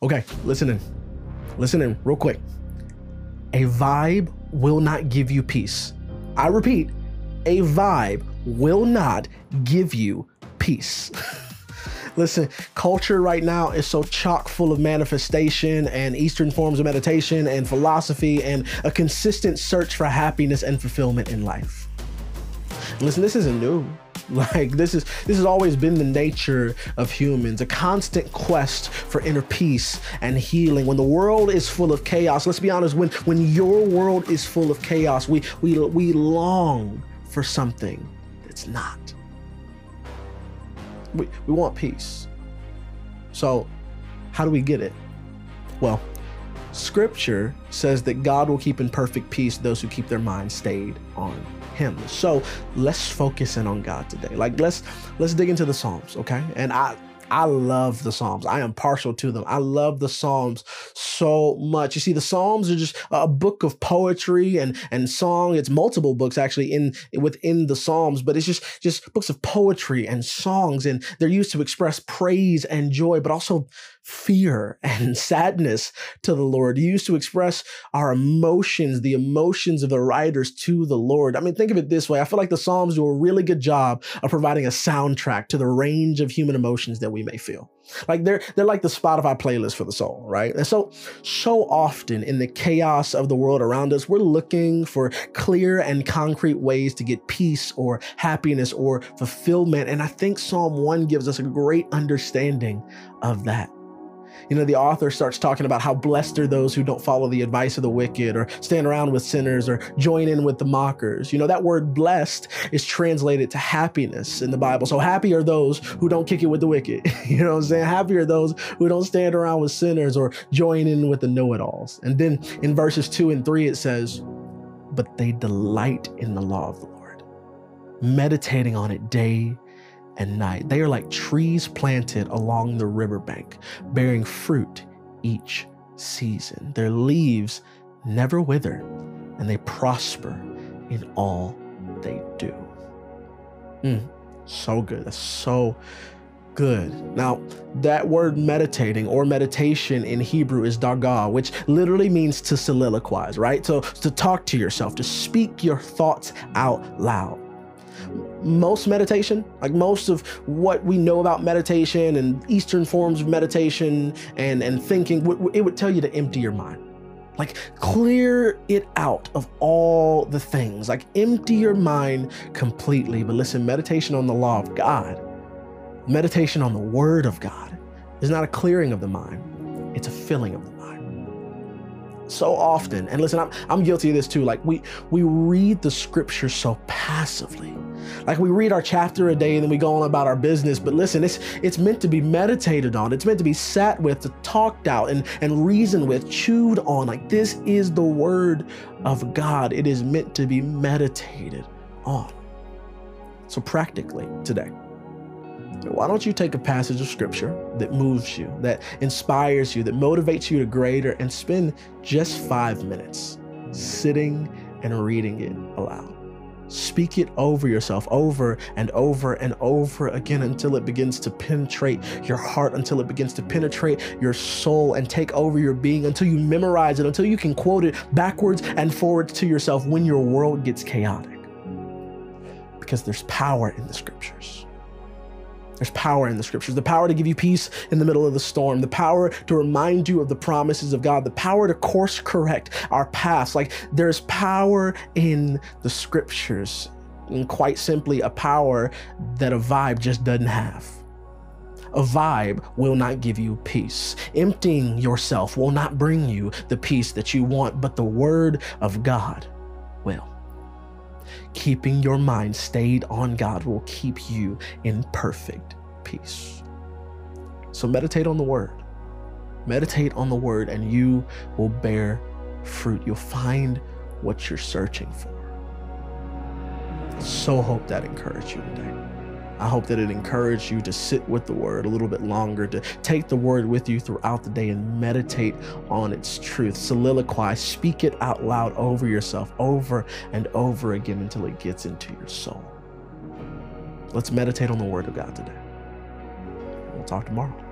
Okay, listen in. Listen in real quick. A vibe will not give you peace. I repeat, a vibe will not give you peace. Listen, culture right now is so chock full of manifestation and Eastern forms of meditation and philosophy and a consistent search for happiness and fulfillment in life. Listen, this isn't new. Like this is this has always been the nature of humans, a constant quest for inner peace and healing. When the world is full of chaos, let's be honest, when when your world is full of chaos, we we we long for something that's not. We we want peace. So, how do we get it? Well, scripture says that God will keep in perfect peace those who keep their minds stayed on him. So let's focus in on God today. Like let's let's dig into the Psalms, okay? And I I love the Psalms. I am partial to them. I love the Psalms so much. You see, the Psalms are just a book of poetry and and song. It's multiple books actually in within the Psalms, but it's just just books of poetry and songs, and they're used to express praise and joy, but also fear and sadness to the Lord. Used to express our emotions, the emotions of the writers to the Lord. I mean, think of it this way. I feel like the Psalms do a really good job of providing a soundtrack to the range of human emotions that we may feel. Like they're they're like the Spotify playlist for the soul, right? And so so often in the chaos of the world around us, we're looking for clear and concrete ways to get peace or happiness or fulfillment. And I think Psalm 1 gives us a great understanding of that. You know, the author starts talking about how blessed are those who don't follow the advice of the wicked or stand around with sinners or join in with the mockers. You know, that word blessed is translated to happiness in the Bible. So happy are those who don't kick it with the wicked. you know what I'm saying? Happy are those who don't stand around with sinners or join in with the know it alls. And then in verses two and three, it says, But they delight in the law of the Lord, meditating on it day and night. They are like trees planted along the riverbank, bearing fruit each season. Their leaves never wither, and they prosper in all they do. Mm, so good. That's so good. Now, that word meditating or meditation in Hebrew is daga, which literally means to soliloquize, right? So to talk to yourself, to speak your thoughts out loud most meditation, like most of what we know about meditation and Eastern forms of meditation and, and thinking, it would tell you to empty your mind. Like clear it out of all the things. Like empty your mind completely. But listen, meditation on the law of God, meditation on the word of God is not a clearing of the mind, it's a filling of the mind so often. And listen I'm, I'm guilty of this too. Like we we read the scripture so passively. Like we read our chapter a day and then we go on about our business. But listen it's it's meant to be meditated on. It's meant to be sat with talked out and and reasoned with chewed on. Like this is the word of god. It is meant to be meditated on. So practically today why don't you take a passage of scripture that moves you, that inspires you, that motivates you to greater, and spend just five minutes sitting and reading it aloud? Speak it over yourself over and over and over again until it begins to penetrate your heart, until it begins to penetrate your soul and take over your being, until you memorize it, until you can quote it backwards and forwards to yourself when your world gets chaotic. Because there's power in the scriptures. There's power in the scriptures, the power to give you peace in the middle of the storm, the power to remind you of the promises of God, the power to course correct our paths. Like there's power in the scriptures, and quite simply, a power that a vibe just doesn't have. A vibe will not give you peace. Emptying yourself will not bring you the peace that you want, but the word of God will. Keeping your mind stayed on God will keep you in perfect peace. So meditate on the word. Meditate on the word, and you will bear fruit. You'll find what you're searching for. So hope that encouraged you today. I hope that it encouraged you to sit with the word a little bit longer, to take the word with you throughout the day and meditate on its truth. Soliloquize, speak it out loud over yourself over and over again until it gets into your soul. Let's meditate on the word of God today. Talk tomorrow.